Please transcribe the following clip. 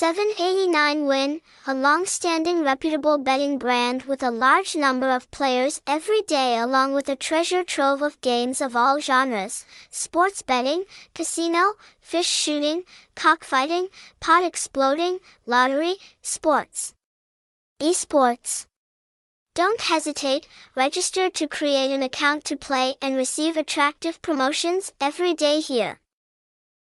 789 Win, a long-standing reputable betting brand with a large number of players every day along with a treasure trove of games of all genres, sports betting, casino, fish shooting, cockfighting, pot exploding, lottery, sports. Esports. Don't hesitate, register to create an account to play and receive attractive promotions every day here.